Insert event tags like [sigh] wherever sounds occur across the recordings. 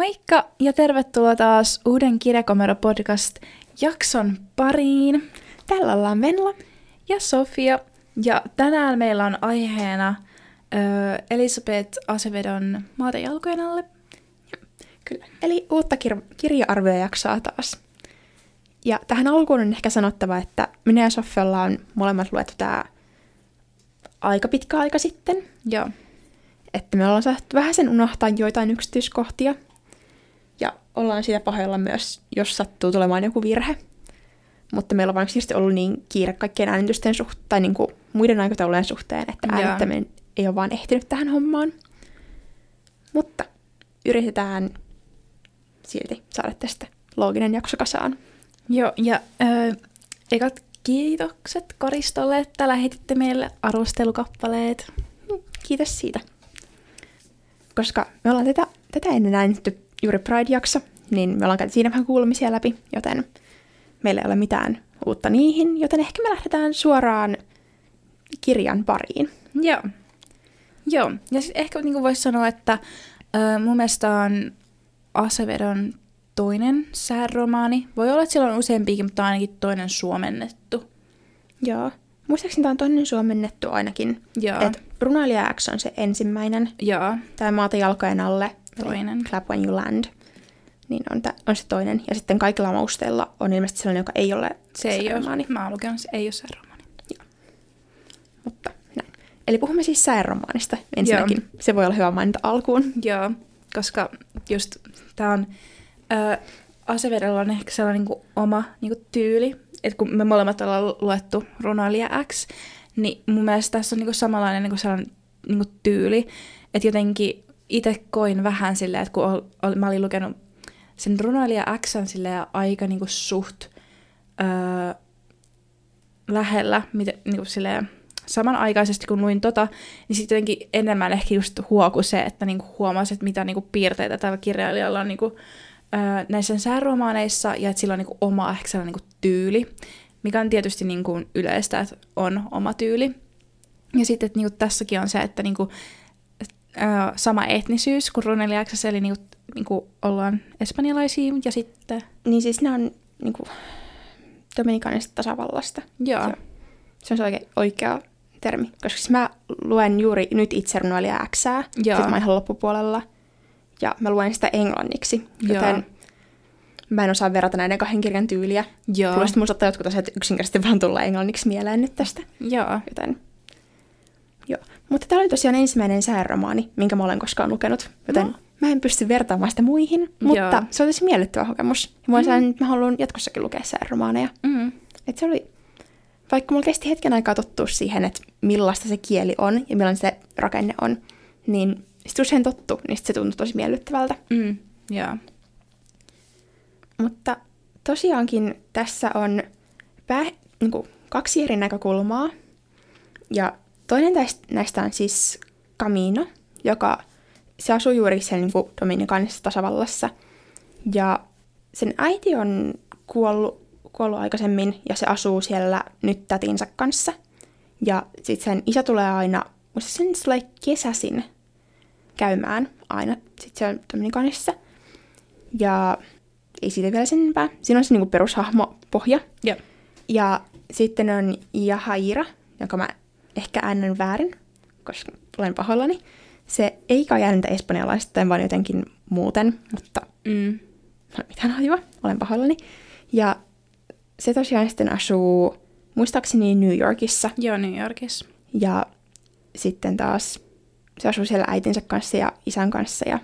Moikka ja tervetuloa taas uuden Kirjakomero-podcast-jakson pariin. Täällä ollaan Venla. Ja Sofia. Ja tänään meillä on aiheena ö, Elisabeth Asevedon Maata jalkojen alle. Kyllä. Eli uutta kir- kirja-arviojaksoa taas. Ja tähän alkuun on ehkä sanottava, että minä ja Sofia ollaan molemmat luettu tämä aika pitkä aika sitten. Joo. Että me ollaan saatu vähän sen unohtaa joitain yksityiskohtia. Ja ollaan siitä pahoilla myös, jos sattuu tulemaan joku virhe. Mutta meillä on vain ollut niin kiire kaikkien äänitysten suhteen, tai niin kuin muiden aikataulujen suhteen, että Joo. äänittäminen ei ole vaan ehtinyt tähän hommaan. Mutta yritetään silti saada tästä looginen jakso kasaan. Joo, ja ö, ekat kiitokset Koristolle, että lähetitte meille arvostelukappaleet. Kiitos siitä. Koska me ollaan tätä, tätä ennen äänitetty juuri Pride-jakso, niin me ollaan käyty siinä vähän kuulumisia läpi, joten meillä ei ole mitään uutta niihin, joten ehkä me lähdetään suoraan kirjan pariin. Joo. Joo, ja sitten ehkä niin voisi sanoa, että ö, mun mielestä on Asevedon toinen sääromaani. Voi olla, että siellä on useampiakin, mutta ainakin toinen suomennettu. Joo. Muistaakseni tämä on toinen suomennettu ainakin. Joo. Et Runoilija X on se ensimmäinen. Joo, Tämä Maata jalkojen alle. Toinen. Clap When You Land. Niin on, tä, on se toinen. Ja sitten kaikilla mausteilla on ilmeisesti sellainen, joka ei ole se ei ole. sääromaani. Mä oon lukenut, se ei ole sääromaani. Mutta näin. Eli puhumme siis sääromaanista ensinnäkin. Joo. Se voi olla hyvä mainita alkuun. Joo, koska just tää on... Ö, Asevedolla on ehkä sellainen niin oma niin tyyli, että kun me molemmat ollaan luettu runoilija X, niin mun mielestä tässä on niin samanlainen niin sellainen niin tyyli, että jotenkin itse koin vähän silleen, että kun ol, ol, mä olin lukenut sen runoilija Xn silleen aika niin suht öö, lähellä, mitä, niin kuin silleen, samanaikaisesti kun luin tota, niin sitten jotenkin enemmän ehkä just huoku se, että niinku huomasi, että mitä niinku piirteitä tällä kirjailijalla on niinku, öö, näissä sääromaaneissa, ja että sillä on niinku oma ehkä sellainen niinku tyyli, mikä on tietysti niinku yleistä, että on oma tyyli. Ja sitten, että niinku tässäkin on se, että niinku, sama etnisyys kuin Runeliaksessa, eli niinku, niinku ollaan espanjalaisia, ja sitten... Niin siis ne on niin kuin, Dominikaanista tasavallasta. Joo. Se, se on se oikea, oikea termi. Koska siis mä luen juuri nyt itse runoilija Xää, Joo. sitten mä ihan loppupuolella. Ja mä luen sitä englanniksi, Joo. joten mä en osaa verrata näiden kahden kirjan tyyliä. Joo. Plus mun saattaa jotkut asiat yksinkertaisesti vaan tulla englanniksi mieleen nyt tästä. Joo. Joten, joo. Mutta tämä oli tosiaan ensimmäinen sääromaani, minkä mä olen koskaan lukenut. Joten No. mä en pysty vertaamaan sitä muihin, mutta Joo. se oli tosi miellyttävä kokemus. Ja mä, mm. mä haluan jatkossakin lukea sääromaaneja. Mm. Et se oli, vaikka mulla kesti hetken aikaa tottua siihen, että millaista se kieli on ja millainen se rakenne on, niin sitten usein tottu, niin sit se tuntui tosi miellyttävältä. Mm. Joo. Mutta tosiaankin tässä on pää, niin kuin, kaksi eri näkökulmaa. Ja toinen tästä, näistä on siis Camino, joka se asuu juuri siellä niin Dominikanisessa tasavallassa. Ja sen äiti on kuollut, kuollut aikaisemmin ja se asuu siellä nyt tätinsä kanssa. Ja sitten sen isä tulee aina, musta sen tulee kesäsin käymään aina sit siellä Dominikanissa. Ja ei siitä vielä sen enempää. Siinä on se niinku perushahmo pohja. Joo. Ja sitten on Jahaira, jonka mä ehkä äännän väärin, koska olen pahoillani. Se ei kai ääntä espanjalaista, vaan jotenkin muuten, mutta Mm. mitään hajua, olen pahoillani. Ja se tosiaan sitten asuu muistaakseni New Yorkissa. Joo, New Yorkissa. Ja sitten taas se asuu siellä äitinsä kanssa ja isän kanssa. Ja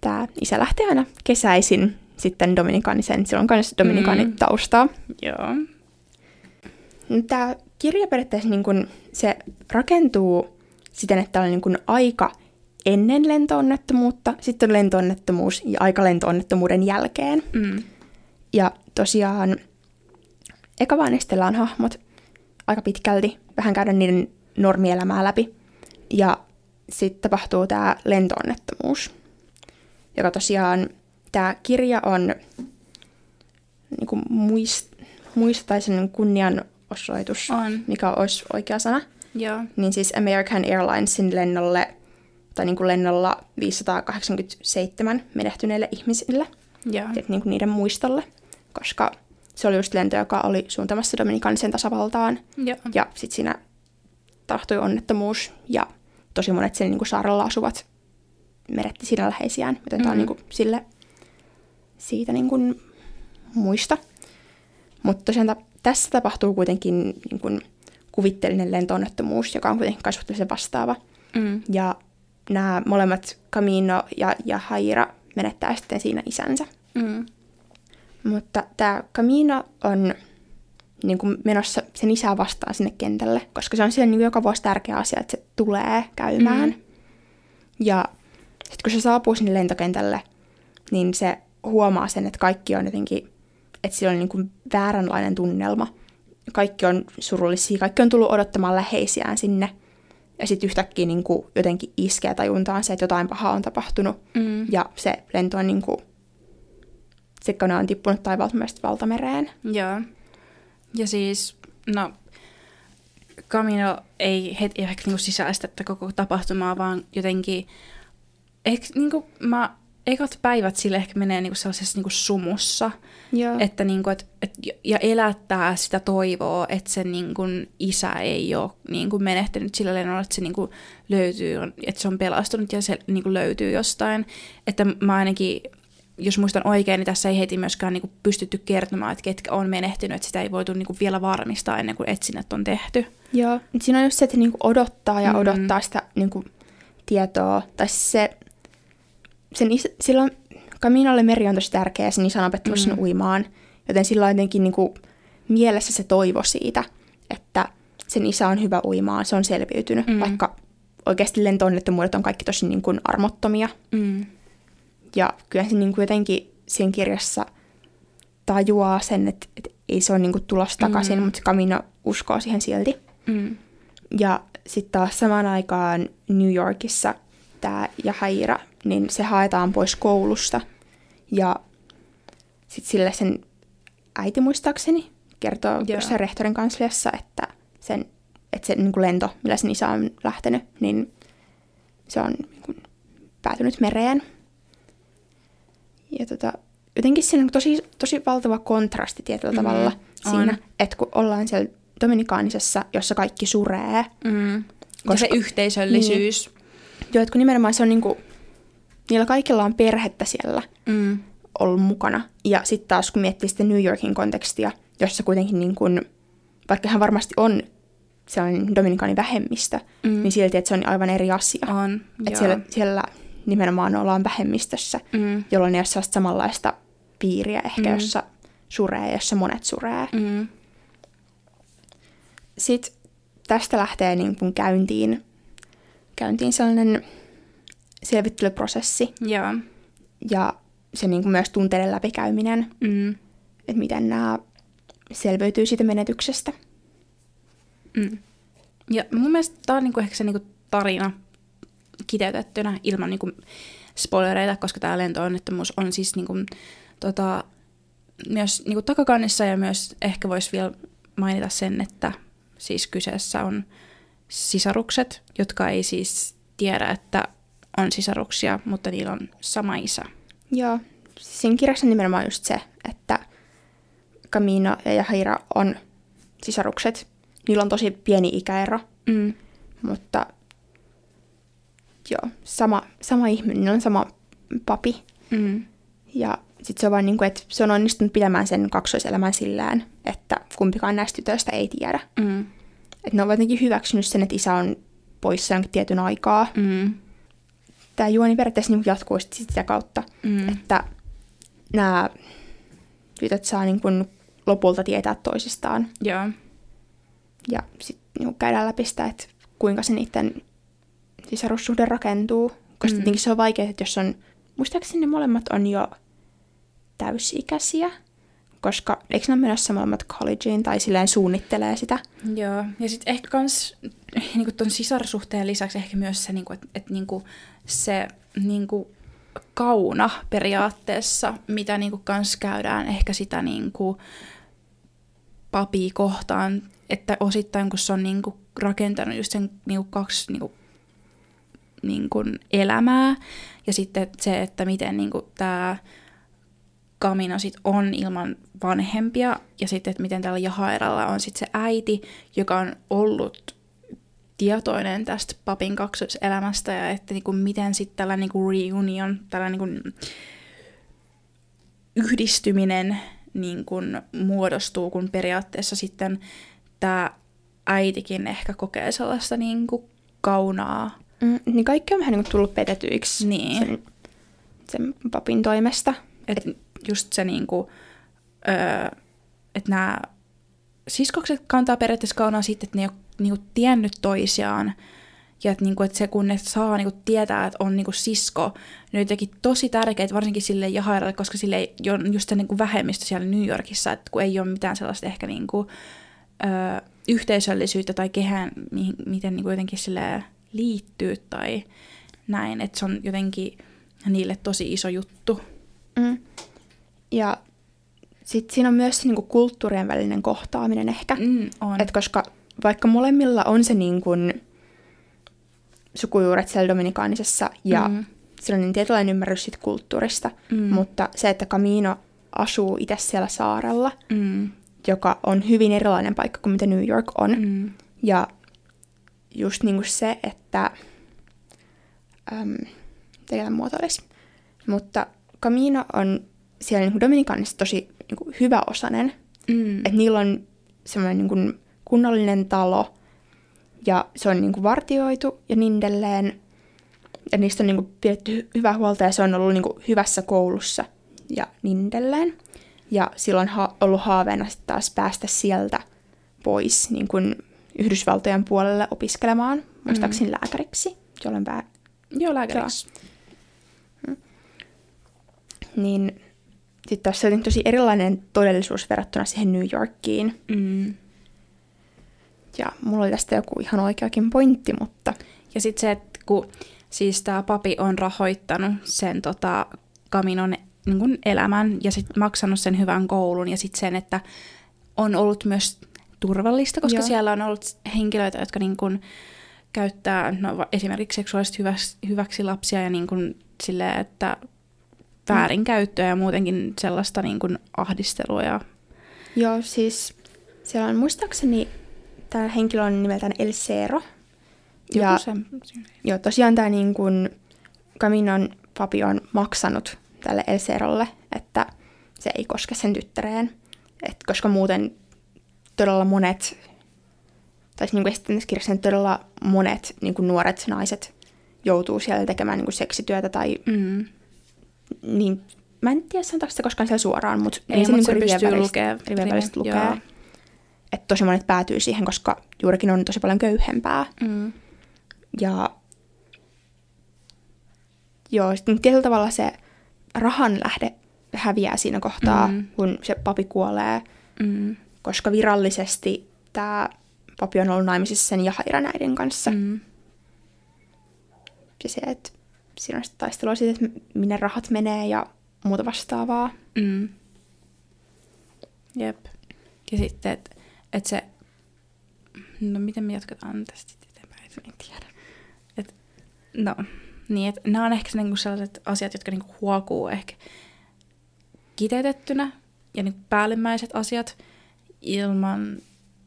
tämä isä lähtee aina kesäisin sitten Dominikaanisen, sillä on myös Dominikaani Mm. taustaa. Joo. Tämä kirja periaatteessa niin kun, se rakentuu siten, että on niin kun aika ennen lentoonnettomuutta, sitten on lentoonnettomuus ja aika lentoonnettomuuden jälkeen. Mm. Ja tosiaan eka vaan estellään hahmot aika pitkälti, vähän käydä niiden normielämää läpi. Ja sitten tapahtuu tämä lentoonnettomuus, joka tosiaan, tämä kirja on niin kuin muist, muista tai sen kunnianosoitus, On. mikä olisi oikea sana. Joo. Niin siis American Airlinesin lennolle tai niin kuin lennolla 587 menehtyneille ihmisille, Joo. niin kuin niiden muistolle, koska se oli just lento, joka oli suuntamassa Dominikanisen tasavaltaan. Joo. Ja sitten siinä tahtoi onnettomuus ja tosi monet siellä niin kuin saarella asuvat meretti siinä läheisiään, joten tämä on niin kuin sille siitä niin kuin muista. Mutta tosiaan tässä tapahtuu kuitenkin niin kuin kuvitteellinen lentoonnettomuus, joka on kuitenkin kai suhteellisen vastaava. Mm. Ja nämä molemmat Camino ja, ja Haira menettää sitten siinä isänsä. Mm. Mutta tämä Camino on niin kuin menossa sen isää vastaan sinne kentälle, koska se on siellä niin kuin joka vuosi tärkeä asia, että se tulee käymään. Mm. Ja sitten kun se saapuu sinne lentokentälle, niin se huomaa sen, että kaikki on jotenkin, että siellä on niin kuin vääränlainen tunnelma. Kaikki on surullisia, kaikki on tullut odottamaan läheisiään sinne. Ja sitten yhtäkkiä niin kuin jotenkin iskee tajuntaan se, että jotain pahaa on tapahtunut. Mm. Ja se lento on niin kuin, se kone on tippunut taivaalta myös valtamereen. Joo. Ja siis, no, Camino ei heti ehkä niinku sisäistä tätä koko tapahtumaa, vaan jotenkin, ehkä niinku, mä, ekat päivät sille ehkä menee niinku sellaisessa niinku sumussa, Joo. että niinku, et, et, ja elättää sitä toivoa, että sen niinku isä ei ole niinku menehtynyt sillä lennolla, että se niinku löytyy, että se on pelastunut ja se niinku löytyy jostain. Että mä ainakin, jos muistan oikein, niin tässä ei heti myöskään niinku pystytty kertomaan, että ketkä on menehtynyt, että sitä ei voitu niinku vielä varmistaa ennen kuin etsinnät on tehty. Joo. Siinä on just se, että niinku odottaa ja Mm. odottaa sitä niinku tietoa. Tai se, sen is, silloin Caminolle meri on tosi tärkeä ja sen isä on opettanut Mm. sen uimaan. Joten sillä on jotenkin niinku mielessä se toivo siitä, että sen isä on hyvä uimaan, se on selviytynyt. Mm. Vaikka oikeasti lentoonnettomuudet on kaikki tosi niinku armottomia. Mm. Ja kyllä se niinku jotenkin siinä kirjassa tajuaa sen, että, että ei se ole niinku tulossa takaisin, Mm. mutta se Camino uskoo siihen silti. Mm. Ja sitten taas samaan aikaan New Yorkissa tämä Jahaira, niin se haetaan pois koulusta. Ja sitten sille sen äiti muistaakseni kertoo Joo. jossain rehtorin kansliassa, että, sen, että se niin kuin lento, millä sen isä on lähtenyt, niin se on niin kuin, päätynyt mereen. Ja tota, jotenkin siinä on tosi, tosi valtava kontrasti tietyllä Mhm, tavalla on. siinä, että kun ollaan siellä Dominikaanisessa, jossa kaikki suree, Mm. Ja Koska- se yhteisöllisyys. Joo, että kun nimenomaan se on niinku, niillä kaikilla on perhettä siellä Mm. ollut mukana. Ja sitten taas kun miettii sitten New Yorkin kontekstia, jossa kuitenkin niin kun, vaikka hän varmasti on sellainen dominikaanin vähemmistö, Mm. niin silti, että se on aivan eri asia. On, Että siellä, siellä nimenomaan ollaan vähemmistössä, Mm. jolloin ei ole sellaista samanlaista piiriä ehkä, Mm. jossa suree, jossa monet suree. Mm. Sitten tästä lähtee niin kun käyntiin, käyntiin sellainen selvittelyprosessi, Joo. ja se niin kuin myös tunteiden läpikäyminen, Mm. että miten nämä selviytyy siitä menetyksestä. Mm. Ja mun mielestä tämä on niinku ehkä se niinku tarina kiteytettynä ilman niinku spoilereita, koska tämä lentoonnettomuus on siis niinku, tota, myös niinku takakannissa ja myös ehkä voisi vielä mainita sen, että siis kyseessä on sisarukset, jotka ei siis tiedä, että on sisaruksia, mutta niillä on sama isä. Joo, siinä kirjassa on nimenomaan just se, että Camino ja Jahaira on sisarukset. Niillä on tosi pieni ikäero, Mm. mutta joo, sama, sama ihminen, niillä on sama papi. Mm. Ja sitten se on vaan niin kuin, että se on onnistunut pitämään sen kaksoiselämän sillään, että kumpikaan näistä tytöistä ei tiedä. Mm. Että ne on jotenkin hyväksynyt sen, että isä on poissa jonkin tietyn aikaa. Mm. Tämä juoni periaatteessa niin jatkuu sit sitä kautta, Mm. että nämä tytöt saa niin kuin lopulta tietää toisistaan. Joo. Ja sitten niin käydään läpi sitä, että kuinka se niiden sisarussuhde rakentuu. Koska Mm. mm. se on vaikeaa, että jos on, muistaakseni ne molemmat on jo täysi-ikäisiä, koska eikö ne ole menossa molemmat collegeen tai silleen suunnittelee sitä. Joo, ja sitten ehkä kans niinku ton sisarsuhteen lisäksi ehkä myös se, niinku, että et, niinku, se niinku, kauna periaatteessa, mitä niinku, kans käydään ehkä sitä niinku, papia kohtaan, että osittain kun se on niinku, rakentanut just sen niinku, kaksi niinku, niin kuin elämää ja sitten se, että miten niin kuin tämä Kamino sit on ilman vanhempia ja sitten, että miten tällä Jahairalla on sitten se äiti, joka on ollut tietoinen tästä papin kaksoiselämästä ja että niinku, miten sitten tällä niinku reunion, tällä niinku, yhdistyminen niinku, muodostuu, kun periaatteessa sitten tämä äitikin ehkä kokee sellaista niinku, kaunaa. Mm, niin kaikki on vähän niin kuin tullut petetyiksi Niin. sen, sen papin toimesta. Et just se niinku, öö, että nämä siskokset kantaa periaatteessa kaunaa siitä, että ne ei ole niinku tiennyt toisiaan. Ja että niinku, et se, kun ne saa niinku tietää, että on niinku sisko, ne on jotenkin tosi tärkeitä, varsinkin sille Jahairalle, koska sille ei ole just se niinku vähemmistö siellä New Yorkissa, että kun ei ole mitään sellaista ehkä niinku, öö, yhteisöllisyyttä tai kehään, mihin, miten niinku jotenkin sille liittyy tai näin, että se on jotenkin niille tosi iso juttu. Mm. Ja sitten siinä on myös se niin kuin kulttuurien välinen kohtaaminen ehkä. Mm, on. Et koska vaikka molemmilla on se niin kuin sukujuuret siellä Dominikaanisessa ja Mm. sellainen tietynlainen ymmärrys siitä kulttuurista, Mm. mutta se, että Camino asuu itse siellä saarella, Mm. joka on hyvin erilainen paikka kuin mitä New York on, Mm. ja just niin kuin se, että... Äm, miten muotoilisi? Mutta Camino on siellä niin Dominikaanissa tosi niin kuin hyväosainen. Mm. Että niillä on semmoinen niin kuin kunnollinen talo ja se on niin kuin vartioitu ja niin edelleen. Ja niistä on niin kuin pidetty hy- hyvää huolta ja se on ollut niin kuin hyvässä koulussa ja niin edelleen. Ja silloin on ha- ollut haaveena sitten taas päästä sieltä pois niin kuin Yhdysvaltojen puolelle opiskelemaan, muistaakseni lääkäriksi, jolloin pää... Joo, lääkäriksi. Niin sitten tässä on tosi erilainen todellisuus verrattuna siihen New Yorkiin. Mm. Ja mulla oli tästä joku ihan oikeakin pointti, mutta Ja sitten se, että kun siis tämä papi on rahoittanut sen tota, Kaminon niin kun elämän ja sitten maksanut sen hyvän koulun ja sitten sen, että on ollut myös turvallista, koska Joo. siellä on ollut henkilöitä, jotka niin kun käyttää no, esimerkiksi seksuaalisesti hyväksi, hyväksi lapsia ja niin kun silleen, että väärinkäyttöä ja muutenkin sellaista niin kun ahdistelua. Ja, joo, siis siellä on muistaakseni tämä henkilö on nimeltään El Cero. Ja se, joo, tosiaan tämä niin kuin Caminon papi on maksanut tälle El Cerolle, että se ei koske sen tyttäreen. Et koska muuten todella monet, tai niin kuin tässä kirjassa niin todella monet niin kuin nuoret naiset joutuu siellä tekemään niin kuin seksityötä tai mm. Niin, mä en tiedä sanotaanko sitä koskaan siellä suoraan, mutta Ei, se mutta niinku rivien pystyy välistä- lukee. rivien välistä lukee. Joo. Että tosi monet päätyy siihen, koska juurikin on tosi paljon köyhempää. Mm. Ja joo, sitten tietyllä tavalla se rahan lähde häviää siinä kohtaa, Mm. kun se papi kuolee, Mm. koska virallisesti tämä papi on ollut naimisissa sen Jahairan äidin kanssa. Mm. Ja se, että siinä on sitten taistelua siitä, että minne rahat menee ja muuta vastaavaa. Mm. Jep. Ja sitten, että et se... No miten me jatketaan tästä eteenpäin? En tiedä. Et, no, niin, että nämä on ehkä niinku sellaiset asiat, jotka niinku huokuu ehkä kiteytettynä ja niinku päällimmäiset asiat ilman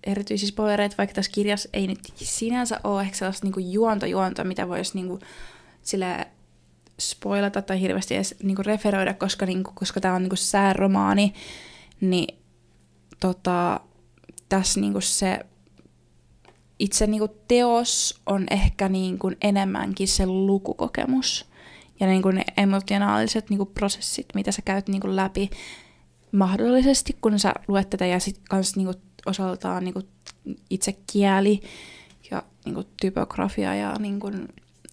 erityisiä spoilereita, vaikka tässä kirjassa ei nyt sinänsä ole ehkä sellaista niinku juonta juonta, mitä voisi niinku sille spoilata tai hirveästi edes niinku referoida, koska, niinku, koska tämä on niinku sääromaani, niin tota, tässä niinku se itse niinku teos on ehkä niinku enemmänkin se lukukokemus ja niinku ne emotionaaliset niinku prosessit, mitä sä käyt niinku läpi mahdollisesti, kun sä luet tätä ja sitten kans niinku osaltaan niinku itse kieli ja niinku typografia ja niinku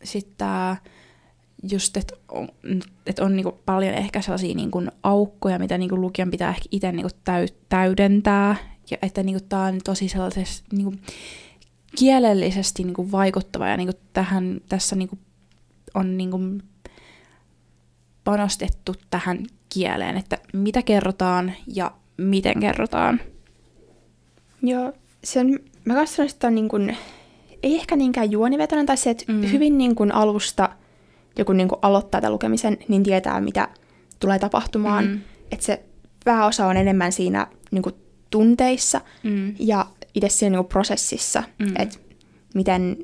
sitten tää just, että on, et on niinku paljon ehkä sellaisia niinku aukkoja, mitä niinku lukijan pitää ehkä itse niinku täy, täydentää. Ja että niinku tämä on tosi sellaisessa niinku kielellisesti niinku vaikuttava ja niinku tähän, tässä niinku on niinku panostettu tähän kieleen, että mitä kerrotaan ja miten kerrotaan. Joo, se on, mä sanon, että on niin kuin ei ehkä niinkään juonivetoinen, tai se, että mm. hyvin niin kuin alusta joku niin kuin aloittaa tämän lukemisen, niin tietää, mitä tulee tapahtumaan. Mm. Että se pääosa on enemmän siinä niin kuin tunteissa Mm. ja itse siinä niin kuin prosessissa, Mm. että miten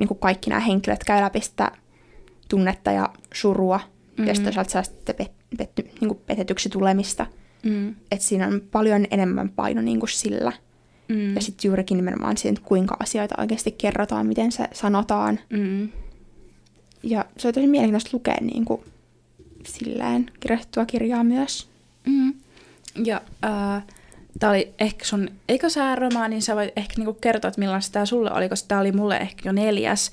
niin kuin kaikki nämä henkilöt käy läpi sitä tunnetta ja surua, mm. ja sitten saa sitten pet, petty, niin kuin petetyksi tulemista. Mm. Että siinä on paljon enemmän paino niin kuin sillä. Mm. Ja sitten juurikin nimenomaan siihen, kuinka asioita oikeasti kerrotaan, miten se sanotaan. Mm. Ja se on tosi mielenkiintoista lukea niin kuin, silleen kirjoitettua kirjaa myös. Mm. Ja äh, tämä oli ehkä sun ekosääromaani, niin sä voit ehkä niinku kertoa, että millaista tämä sulle oli, koska tämä oli mulle ehkä jo neljäs,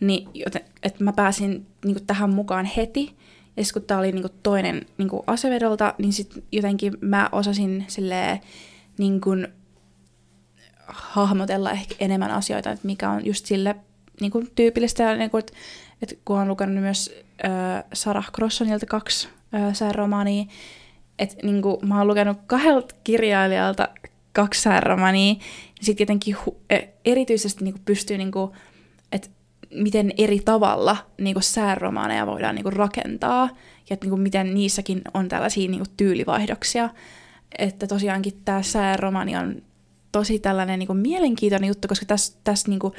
niin joten, että mä pääsin niinku tähän mukaan heti. Ja sitten kun tämä oli niinku toinen niinku Asevedolta, niin sitten jotenkin mä osasin silleen, niinku, hahmotella ehkä enemmän asioita, että mikä on just sille niinku, tyypillistä. Ja, niinku, että, että kun olen lukenut myös äh, Sarah Crossonilta kaksi äh, sääromaania, että niinku, mä oon lukenut kahdelta kirjailijalta kaksi sääromaania, niin sitten jotenkin hu- e- erityisesti niinku pystyy, niinku, että miten eri tavalla niinku sääromaaneja voidaan niinku rakentaa, ja että niinku, miten niissäkin on tällaisia niinku tyylivaihdoksia. Että tosiaankin tämä sääromaani on tosi tällainen niinku mielenkiintoinen juttu, koska tässä täs, niinku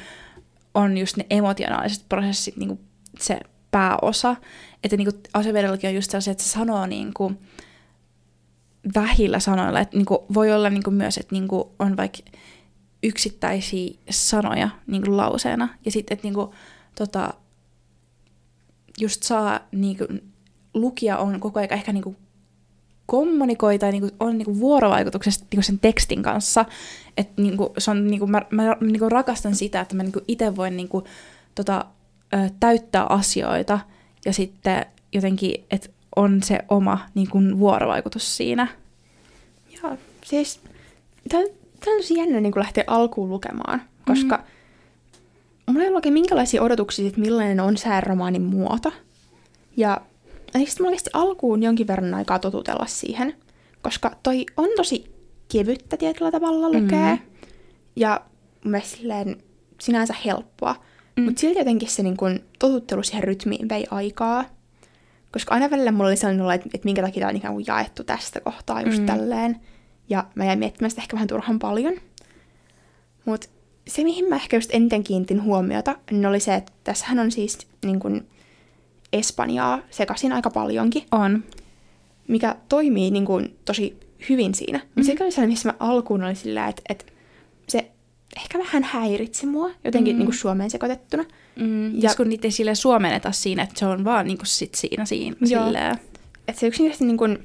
on just ne emotionaaliset prosessit niinku se pääosa. Että niinku Asevedellakin on just sellaisia, että se sanoo niinku, vähillä sanoilla. Että niinku voi olla niinku myös, että niinku on vaikka yksittäisiä sanoja niinku lauseena. Ja sitten, että niinku, tota, just saa, niinku, lukija on koko ajan ehkä niinku kommunikoi tai niinku, on niinku vuorovaikutuksessa niinku sen tekstin kanssa. Et niinku, se on, niinku, mä, mä niinku rakastan sitä, että mä niinku itse voin niinku, tota, ö, täyttää asioita ja sitten jotenkin, että on se oma niinku, vuorovaikutus siinä. Joo, siis tämä on tosi jännä niin lähteä alkuun lukemaan, koska mm. mulla ei ollut oikein minkälaisia odotuksia, että millainen on sääromaanin muoto. Ja sitten mulla kesti alkuun jonkin verran aikaa totutella siihen, koska toi on tosi kevyttä tietyllä tavalla lukea. Mm. Ja mun silleen sinänsä helppoa. Mm. Mutta silti jotenkin se niin kun, totuttelu siihen rytmiin vei aikaa. Koska aina välillä mulla oli sellainen olo, että, että minkä takia tämä on ikään kuin jaettu tästä kohtaa just Mm. tälleen. Ja mä jäin miettimään sitä ehkä vähän turhan paljon. Mutta se, mihin mä ehkä just eniten kiinnitin huomiota, niin oli se, että tässähän on siis niin kun, Espanjaa sekaisin aika paljonkin, On. mikä toimii niin kun, tosi hyvin siinä. Mutta Mhm. mm. se oli sellainen, missä mä alkuun oli sillä, että, että ehkä vähän häiritsi mua, jotenkin Mm. niin kuin Suomeen sekoitettuna. Mm, ja kun niitä ei sille suomenneta siinä, että se on vaan niinku sit siinä, siinä Joo. Että se yksinkertaisesti niin kun,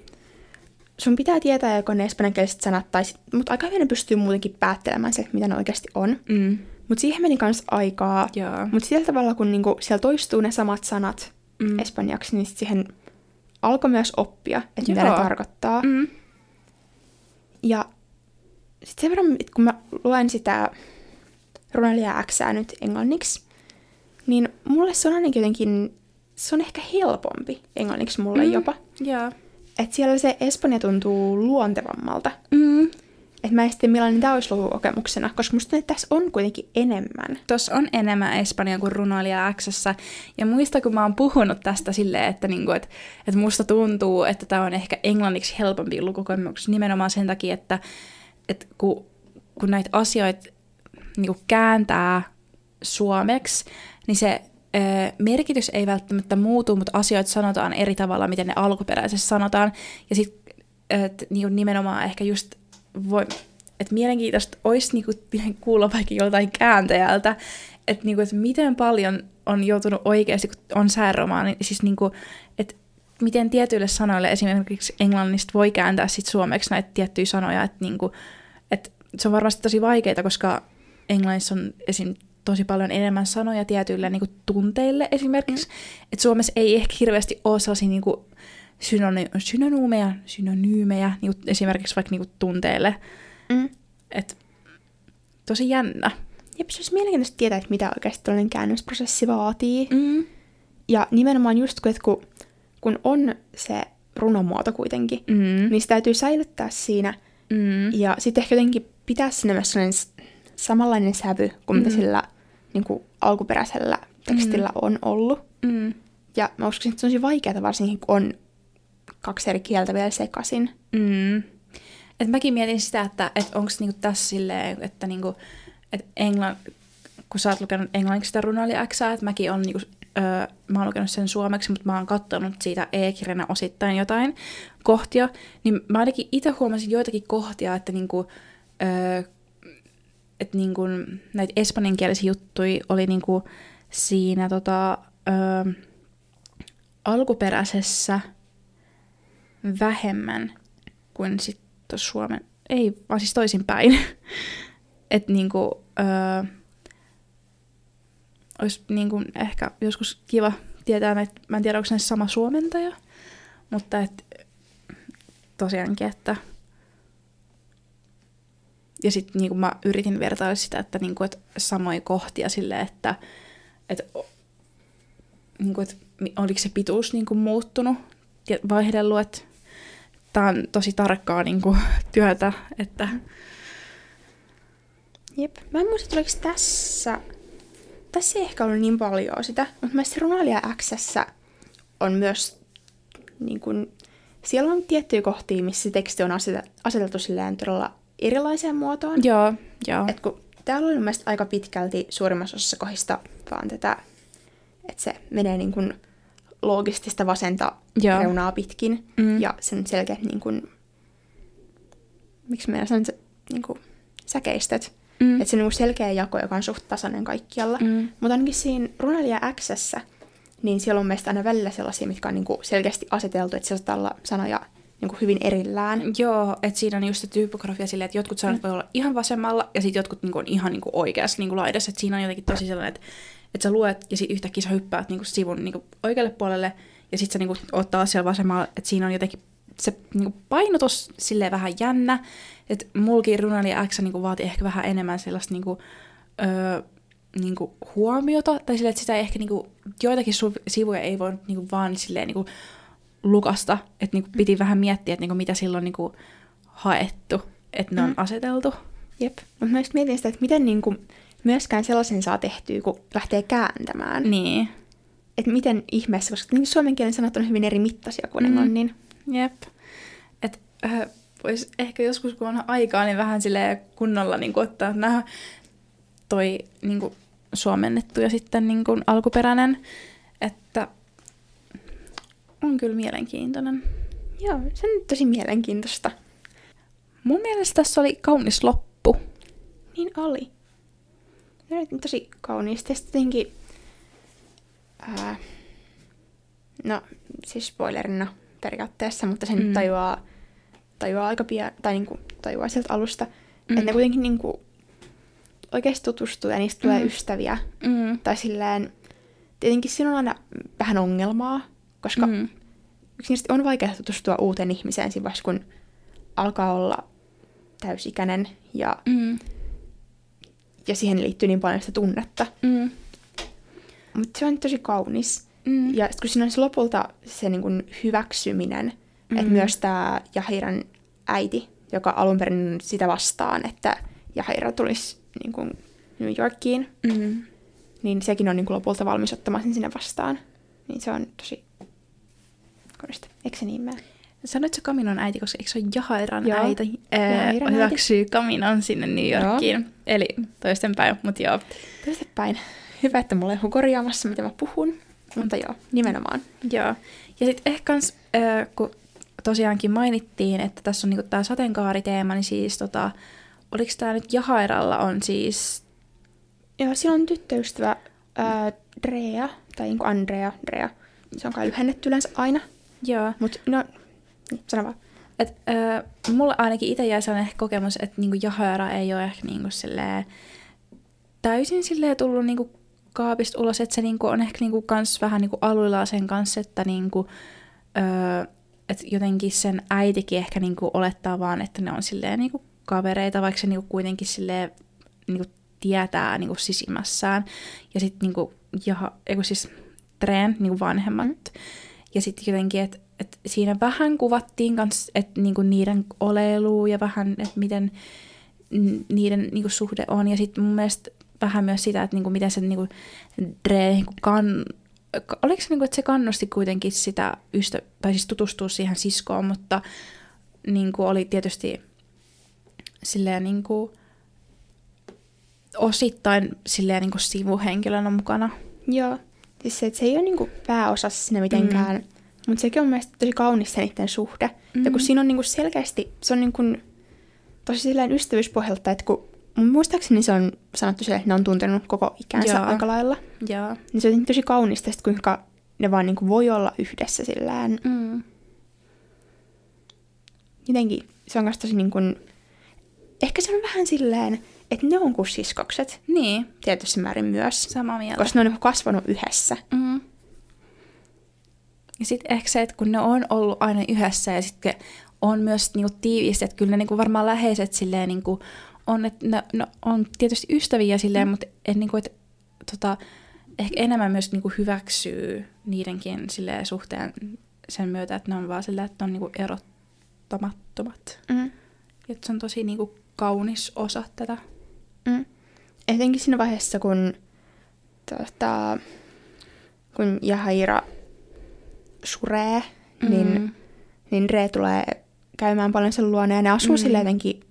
sun pitää tietää joko ne espanjankieliset sanat, tai sit, mutta aika hyvin ne pystyy muutenkin päättelemään se, mitä ne oikeasti on. Mm. Mutta siihen meni kans aikaa. Mutta sillä tavalla, kun niinku siellä toistuu ne samat sanat Mm. espanjaksi, niin siihen alkoi myös oppia, että mitä ne tarkoittaa. Mm. Ja sitten sen verran, että kun mä luen sitä Runelia X nyt englanniksi, niin mulle se on ainakin jotenkin, se on ehkä helpompi englanniksi mulle Mm. jopa. Joo. Että siellä se Espanja tuntuu luontevammalta. Mm. Että mä en sitten millainen tämä olisi lukukokemuksena, koska musta että tässä on kuitenkin enemmän. Tuossa on enemmän Espanjaa kuin runoilija x Ja muista, kun mä oon puhunut tästä silleen, että, niinku, et, et musta tuntuu, että tämä on ehkä englanniksi helpompi lukukokemus nimenomaan sen takia, että et kun, kun näitä asioita niinku kääntää suomeksi, niin se ö, merkitys ei välttämättä muutu, mutta asioita sanotaan eri tavalla, miten ne alkuperäisesti sanotaan. Ja sitten niinku nimenomaan ehkä just voi, että mielenkiintoista olisi niinku kuulla vaikka joltain kääntäjältä, että niinku, et miten paljon on joutunut oikeasti, kun on sääromaani, siis niinku, että miten tietyille sanoille esimerkiksi englannista voi kääntää sit suomeksi näitä tiettyjä sanoja, että niinku, et se on varmasti tosi vaikeaa, koska englannissa on esim. tosi paljon enemmän sanoja tietyille niinku tunteille esimerkiksi, mm. että Suomessa ei ehkä hirveästi ole sellaisia niinku synony- synonyymeja, synonyymejä niinku esimerkiksi vaikka niinku tunteille, Mm. et tosi jännä. Jep, se olisi mielenkiintoista tietää, että mitä oikeasti tällainen käännösprosessi vaatii. Mm. Ja nimenomaan just kun, että kun, kun on se runomuoto kuitenkin, Mm. niin se täytyy säilyttää siinä. Mm. Ja sitten ehkä jotenkin pitää sinne myös sellainen samanlainen sävy kuin mm. mitä sillä niin kuin alkuperäisellä tekstillä mm. on ollut. Mm. Ja mä uskoisin, että se on tosi vaikeaa, varsinkin kun on kaksi eri kieltä vielä sekaisin. Mm. Et mäkin mietin sitä, että et onko niinku tässä silleen, että niinku, et englann, kun sä oot lukenut englanniksi sitä runoilija Xää, että mäkin on niinku, öö, mä oon lukenut sen suomeksi, mutta mä oon katsonut siitä e-kirjana osittain jotain kohtia, niin mä ainakin itse huomasin joitakin kohtia, että niinku, öö, että niinku, näitä espanjankielisiä juttuja oli niinku siinä tota, öö, alkuperäisessä vähemmän kuin sitten suomen, ei, vaan siis toisinpäin. [laughs] että niinku, öö, olisi niinku ehkä joskus kiva tietää, että mä en tiedä, onko ne sama suomentaja, mutta et, tosiaankin, että ja sitten niinku mä yritin vertailla sitä, että niinku, et samoja kohtia sille, että et, niinku, et, oliko se pituus niinku muuttunut, vaihdellut, että tämä on tosi tarkkaa niinku, [laughs] työtä, että Jep. Mä en muista, oliko tässä... Tässä ei ehkä ollut niin paljon sitä, mutta mä Runalia Xssä on myös niin kun, siellä on tiettyjä kohtia, missä teksti on aseteltu silleen todella erilaiseen muotoon. Joo, joo. Et kun täällä on mielestäni aika pitkälti suurimmassa osassa kohdista vaan tätä, että se menee niin kun loogistista vasenta joo. reunaa pitkin mm. ja sen selkeät niin kun, miksi meidän sanon se niin kun, säkeistöt Mm. Että se on niinku selkeä jako, joka on suht tasainen kaikkialla. Mm. Mutta ainakin siinä Runelia Xssä, niin siellä on mielestäni aina välillä sellaisia, mitkä on niinku selkeästi aseteltu, että siellä olla sanoja niinku hyvin erillään. Joo, että siinä on just se typografia silleen, että jotkut sanat mm. voi olla ihan vasemmalla ja sitten jotkut niinku on ihan niinku oikeassa niinku laidassa. Että siinä on jotenkin tosi sellainen, että, että sä luet ja sitten yhtäkkiä sä hyppäät niinku sivun niinku oikealle puolelle ja sitten sä niinku oot taas siellä vasemmalla, että siinä on jotenkin se niinku painotus silleen vähän jännä, että mulkin runali X niinku vaati ehkä vähän enemmän sellaista niinku, öö, niinku huomiota, tai silleen, että sitä ei ehkä niinku, joitakin su- sivuja ei voi niinku vaan silleen niinku lukasta, että niinku piti vähän miettiä, että niinku mitä silloin niinku haettu, että ne on mm. aseteltu. Jep, mutta mä mietin sitä, että miten niinku myöskään sellaisen saa tehtyä, kun lähtee kääntämään. Niin. Että miten ihmeessä, koska niin suomen kielen sanat on hyvin eri mittaisia kuin mm. englannin. Jep. Äh, voisi ehkä joskus, kun on aikaa, niin vähän sille kunnolla niin kuin, ottaa nämä toi niin kuin, suomennettu ja sitten niin kuin, alkuperäinen. Että on kyllä mielenkiintoinen. Joo, se on tosi mielenkiintoista. Mun mielestä tässä oli kaunis loppu. Niin oli. Se oli tosi kauniisti. Sitten jotenkin... Ää, no, siis spoilerina periaatteessa, mutta sen mm. tajuaa, tajuaa aika pian, tai niinku, tajuaa sieltä alusta, mm. että ne kuitenkin niinku oikeasti tutustuu ja niistä tulee mm. ystäviä. Mm. Tai silleen, tietenkin siinä on aina vähän ongelmaa, koska mm. yksinkertaisesti on vaikea tutustua uuteen ihmiseen siinä vaiheessa, kun alkaa olla täysikäinen ja, mm. ja siihen liittyy niin paljon sitä tunnetta. Mm. Mutta se on tosi kaunis. Mm. Ja kun siinä on se lopulta se niin kuin hyväksyminen, mm. että myös tämä Jahiran äiti, joka alun perin sitä vastaan, että Jahira tulisi niin kuin New Yorkiin, mm. niin sekin on niin kuin lopulta valmis ottamaan sen sinne vastaan. Niin se on tosi kaunista. Eikö se niin mene? Sanoitko Kaminon äiti, koska eikö se ole Jahairan joo. äiti? Ää, hyväksyy äiti. Kaminon sinne New Yorkiin. Joo. Eli toistenpäin, mutta joo. Toistenpäin. Hyvä, että mulla on korjaamassa, mitä mä puhun. Mutta joo, nimenomaan. Joo. Ja sitten ehkä kans, äh, kun tosiaankin mainittiin, että tässä on niinku tämä sateenkaariteema, niin siis tota, oliko tämä nyt Jahairalla on siis... Joo, siellä on tyttöystävä äh, Drea, tai niinku Andrea, Drea. Se on kai lyhennetty yleensä aina. Joo. Mutta no, sano vaan. Et, äh, mulle ainakin itse jäi sellainen ehkä kokemus, että niinku Jahaira ei ole ehkä niinku silleen, täysin silleen tullut niinku kaapista ulos, että se niinku on ehkä niinku kans vähän niinku aluillaan sen kanssa, että niinku, öö, et jotenkin sen äitikin ehkä niinku olettaa vaan, että ne on silleen niinku kavereita, vaikka se niinku kuitenkin silleen niinku tietää niinku sisimmässään. Ja sitten niinku, jaha, eiku siis Treen niinku vanhemmat. Mm. Ja sitten jotenkin, että et siinä vähän kuvattiin kans, että niinku niiden oleilu ja vähän, että miten niiden niinku, suhde on. Ja sitten mun mielestä vähän myös sitä, että niinku, miten se niinku, Dre niinku, kan, ka- oliko se, niinku, että se kannusti kuitenkin sitä ystä, tai siis tutustua siihen siskoon, mutta niinku, oli tietysti silleen niinku, osittain silleen niinku, sivuhenkilönä mukana. Joo. Siis se, että se ei ole niinku pääosassa siinä mitenkään, mm. mutta sekin on mielestäni tosi kaunis se niiden suhde. Mm. Ja kun Mhm. siinä on niinku selkeästi, se on niinku tosi silleen ystävyyspohjalta, että kun muistaakseni se on sanottu se, että ne on tuntenut koko ikänsä Joo. aika lailla. Joo. Niin se on tosi kaunista, sit kuinka ne vaan niinku voi olla yhdessä sillään. Mm. Jotenkin se on myös tosi niinku, ehkä se on vähän silleen, että ne on kuin siskokset Niin, tietyssä määrin myös. samaa mieltä. Koska ne on niinku kasvanut yhdessä. Mm. Ja sitten ehkä se, että kun ne on ollut aina yhdessä ja sitten on myös niinku tiiviisti, että kyllä ne niinku varmaan läheiset silleen niinku on, että ne, ne on tietysti ystäviä silleen, mm. mutta et niinku, et, tota, ehkä enemmän myös niinku hyväksyy niidenkin silleen suhteen sen myötä, että ne on vaan silleen, että ne on niinku erottamattomat. Mm. Että se on tosi niinku kaunis osa tätä. Mm. Etenkin siinä vaiheessa, kun, tota, kun Jahaira suree, mm. niin, niin Re tulee käymään paljon sen luona ja ne asuu Mm. sille jotenkin.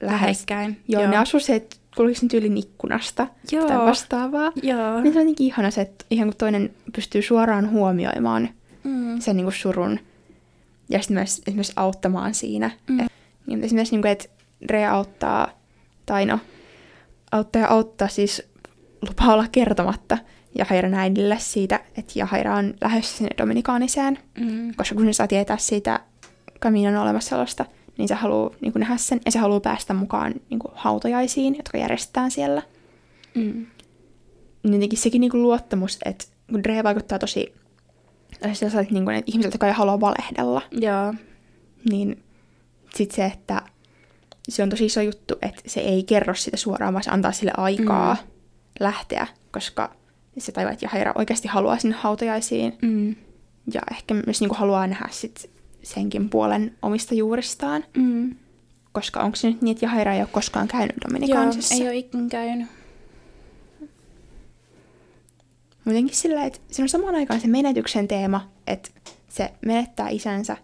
Lähekkäin. Joo, Joo, ne asuu se, että kulkisi sen tyylin ikkunasta Joo. tai vastaavaa. Joo. Niin se on jotenkin ihana se, että ihan kun toinen pystyy suoraan huomioimaan Mm. sen niin kuin surun ja sitten myös esimerkiksi auttamaan siinä. Mm. Et, niin esimerkiksi, niin kuin, että Rea auttaa, tai no, auttaa ja auttaa siis lupaa olla kertomatta Jahairan äidille siitä, että Jahaira on lähdössä sinne Dominikaaniseen, Mm. koska kun se saa tietää siitä Kaminon olemassaolosta, niin se haluaa niin kuin nähdä sen, ja se haluaa päästä mukaan niin kuin hautajaisiin, jotka järjestetään siellä. Mm. Niin jotenkin sekin niin kuin luottamus, että kun Dre vaikuttaa tosi sellaiselta, niin kuin, että ihmiset, jotka ei halua valehdella, Joo. niin sitten se, että se on tosi iso juttu, että se ei kerro sitä suoraan, vaan se antaa sille aikaa Mm. mm. lähteä, koska se tajuaa, että Jahaira oikeasti haluaa sinne hautajaisiin Mm. ja ehkä myös niin kuin haluaa nähdä sit senkin puolen omista juuristaan, Mm. koska onko se nyt niin, että Jahaira ei ole koskaan käynyt Joo, Dominikaanisessa? ei ole ikin käynyt. Muutenkin sillä, että siinä on samaan aikaan se menetyksen teema, että se menettää isänsä,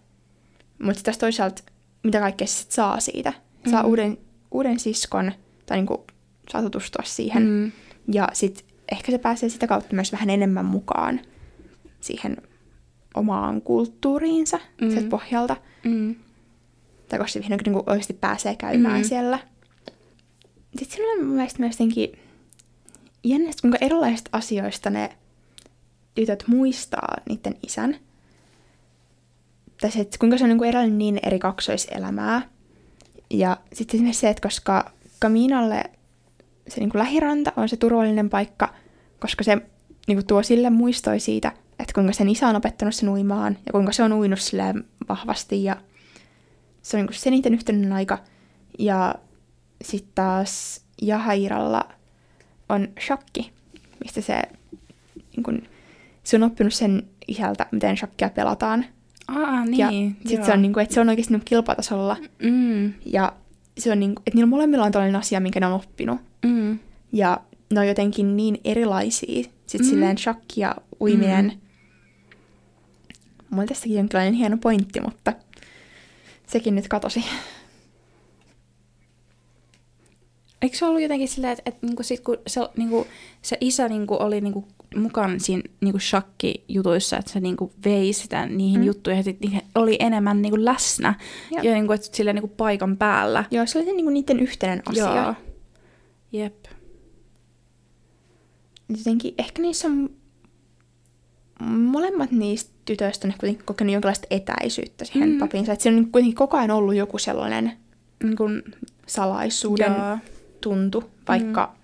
mutta sitten toisaalta, mitä kaikkea se sit saa siitä. Saa Mm. uuden, uuden siskon, tai niinku saa tutustua siihen. Mm. Ja sitten ehkä se pääsee sitä kautta myös vähän enemmän mukaan siihen omaan kulttuuriinsa Mm. sieltä pohjalta. Mm. Tai koska se vihdoinkin niinku oikeasti pääsee käymään Mm. siellä. Sitten siinä on mun mielestä myös jotenkin jännä, että kuinka erilaisista asioista ne tytöt muistaa niiden isän. Tai se, että kuinka se on niinku elänyt niin eri kaksoiselämää. Ja sitten esimerkiksi se, että koska Kaminalle se niinku lähiranta on se turvallinen paikka, koska se niinku tuo sille muistoi siitä, että kuinka sen isä on opettanut sen uimaan ja kuinka se on uinut silleen vahvasti ja se on niinku se niiden yhteinen aika. Ja sitten taas Jahairalla on shakki, mistä se, niin kun, se on oppinut sen isältä, miten shakkia pelataan. Aa, ja niin. sitten se on, niin kuin, että se on oikeasti niin kilpatasolla. Mm. Ja se on niin kuin, että niillä molemmilla on tällainen asia, minkä ne on oppinut. Mm. Ja ne on jotenkin niin erilaisia. Sitten mm. silleen shakki ja uiminen. Mm. Mulla tästäkin jonkinlainen hieno pointti, mutta sekin nyt katosi. Eikö se ollut jotenkin silleen, että, että niinku sit, kun se, niinku, se isä niinku oli niinku mukana siinä niinku shakki-jutuissa, että se niinku vei sitä niihin mm. Juttuihin, että niihin oli enemmän niinku läsnä Joo. ja niinku, että silleen niinku paikan päällä. Joo, se oli se, niin kuin niiden yhteinen asia. Joo. Jep. jotenkin ehkä niissä on molemmat niistä tytöistä on kuitenkin kokenut jonkinlaista etäisyyttä siihen Mm. papiinsa. Että siinä on kuitenkin koko ajan ollut joku sellainen Niin kun, salaisuuden joo. tuntu, vaikka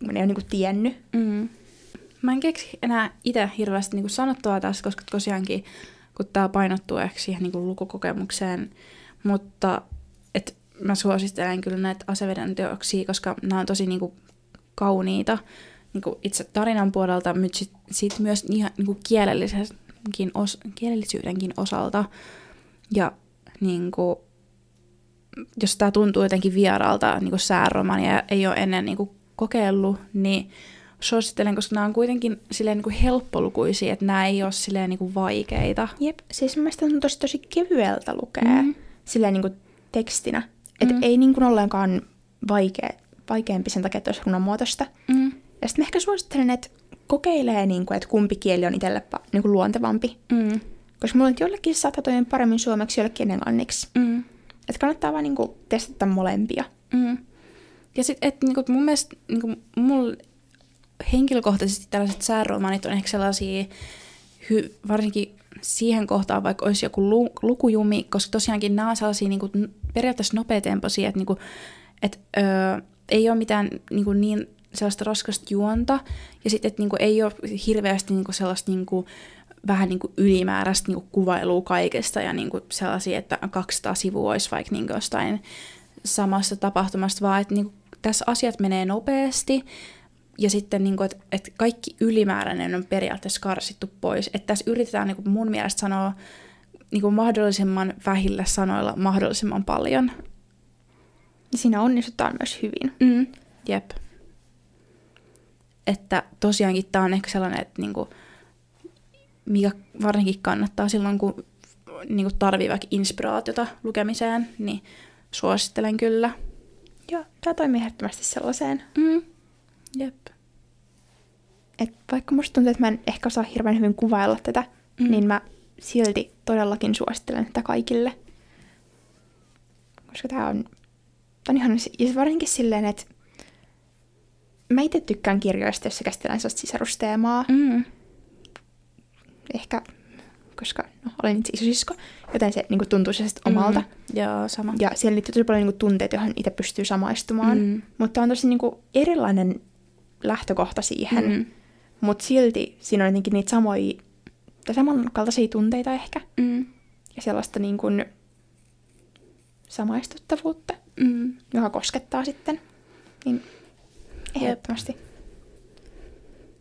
mm. ne ei ole niinku tiennyt. Mm. Mä en keksi enää itse hirveästi niinku sanottua tässä, koska tosiaankin, kun tämä painottuu ehkä siihen niinku lukukokemukseen, mutta et mä suosittelen kyllä näitä aseveden teoksia, koska nämä on tosi niinku kauniita niinku itse tarinan puolelta, mutta sitten sit myös ihan niinku kielellisenkin os, kielellisyydenkin osalta. Ja niinku, jos tämä tuntuu jotenkin vieraalta niin sääromania ja ei ole ennen niin kuin kokeillut, niin suosittelen, koska nämä on kuitenkin silleen niin kuin helppolukuisia, että nämä ei ole silleen niin kuin vaikeita. Jep, siis mielestäni on tosi, tosi kevyeltä lukea mm. silleen niin kuin tekstinä. Että mm. ei niin kuin ollenkaan vaikea, vaikeampi sen takia, että olisi runomuotoista. Mm. Ja sitten mä ehkä suosittelen, että kokeilee, niin kuin, että kumpi kieli on itselle niin kuin luontevampi. Mm. Koska mulla on jollekin saattaa toimia paremmin suomeksi, jollekin englanniksi. Mm. Että kannattaa vaan niin kuin, testata molempia. Mm. Ja sitten, että niin kuin, mun mielestä niin kuin, mulla henkilökohtaisesti tällaiset sääromaanit on ehkä sellaisia, hy, varsinkin siihen kohtaan, vaikka olisi joku lu, lukujumi, koska tosiaankin nämä on sellaisia niin kuin, periaatteessa nopeatempoisia, että, niin kuin, että öö, ei ole mitään niin, kuin, niin sellaista raskasta juonta, ja sitten, että niin kuin, ei ole hirveästi niin kuin, sellaista niin kuin, vähän niin kuin ylimääräistä niin kuin kuvailua kaikesta ja niin kuin sellaisia, että 200 sivua olisi vaikka niin kuin jostain samasta tapahtumasta, vaan että niin kuin, tässä asiat menee nopeasti, ja sitten, niin kuin, että, että kaikki ylimääräinen on periaatteessa karsittu pois. Että tässä yritetään niin kuin mun mielestä sanoa niin kuin mahdollisimman vähillä sanoilla mahdollisimman paljon. Ja siinä onnistutaan myös hyvin. Mm, jep. Että tosiaankin tämä on ehkä sellainen, että niin kuin, mikä varsinkin kannattaa silloin, kun niin kuin tarvii vaikka inspiraatiota lukemiseen, niin suosittelen kyllä. Joo, tämä toimii ehdottomasti sellaiseen. Mm. Jep. Et vaikka musta tuntuu, että mä en ehkä osaa hirveän hyvin kuvailla tätä, mm. niin mä silti todellakin suosittelen tätä kaikille. Koska tää on, tää on ihan, ja varsinkin silleen, että mä itse tykkään kirjoista, joissa käsitellään sellaista sisarusteemaa. Mm. Ehkä, koska no, olen itse isosisko, joten se niin kuin, tuntuu se omalta. Mm. Joo, sama. Ja siellä liittyy tosi paljon niin kuin, tunteita, joihin itse pystyy samaistumaan. Mm. Mutta on tosi niin kuin, erilainen lähtökohta siihen. Mm. Mutta silti siinä on jotenkin niitä samoja, tai samankaltaisia tunteita ehkä. Mm. Ja sellaista niin kuin samaistuttavuutta, mm. joka koskettaa sitten. Niin ehdottomasti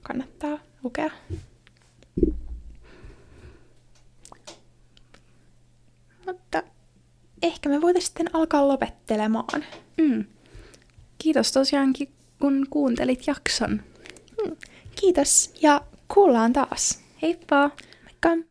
kannattaa lukea. Mutta ehkä me voitaisiin sitten alkaa lopettelemaan. Mm. Kiitos tosiaankin, kun kuuntelit jakson. Mm. Kiitos ja kuullaan taas. Heippa! Moikka!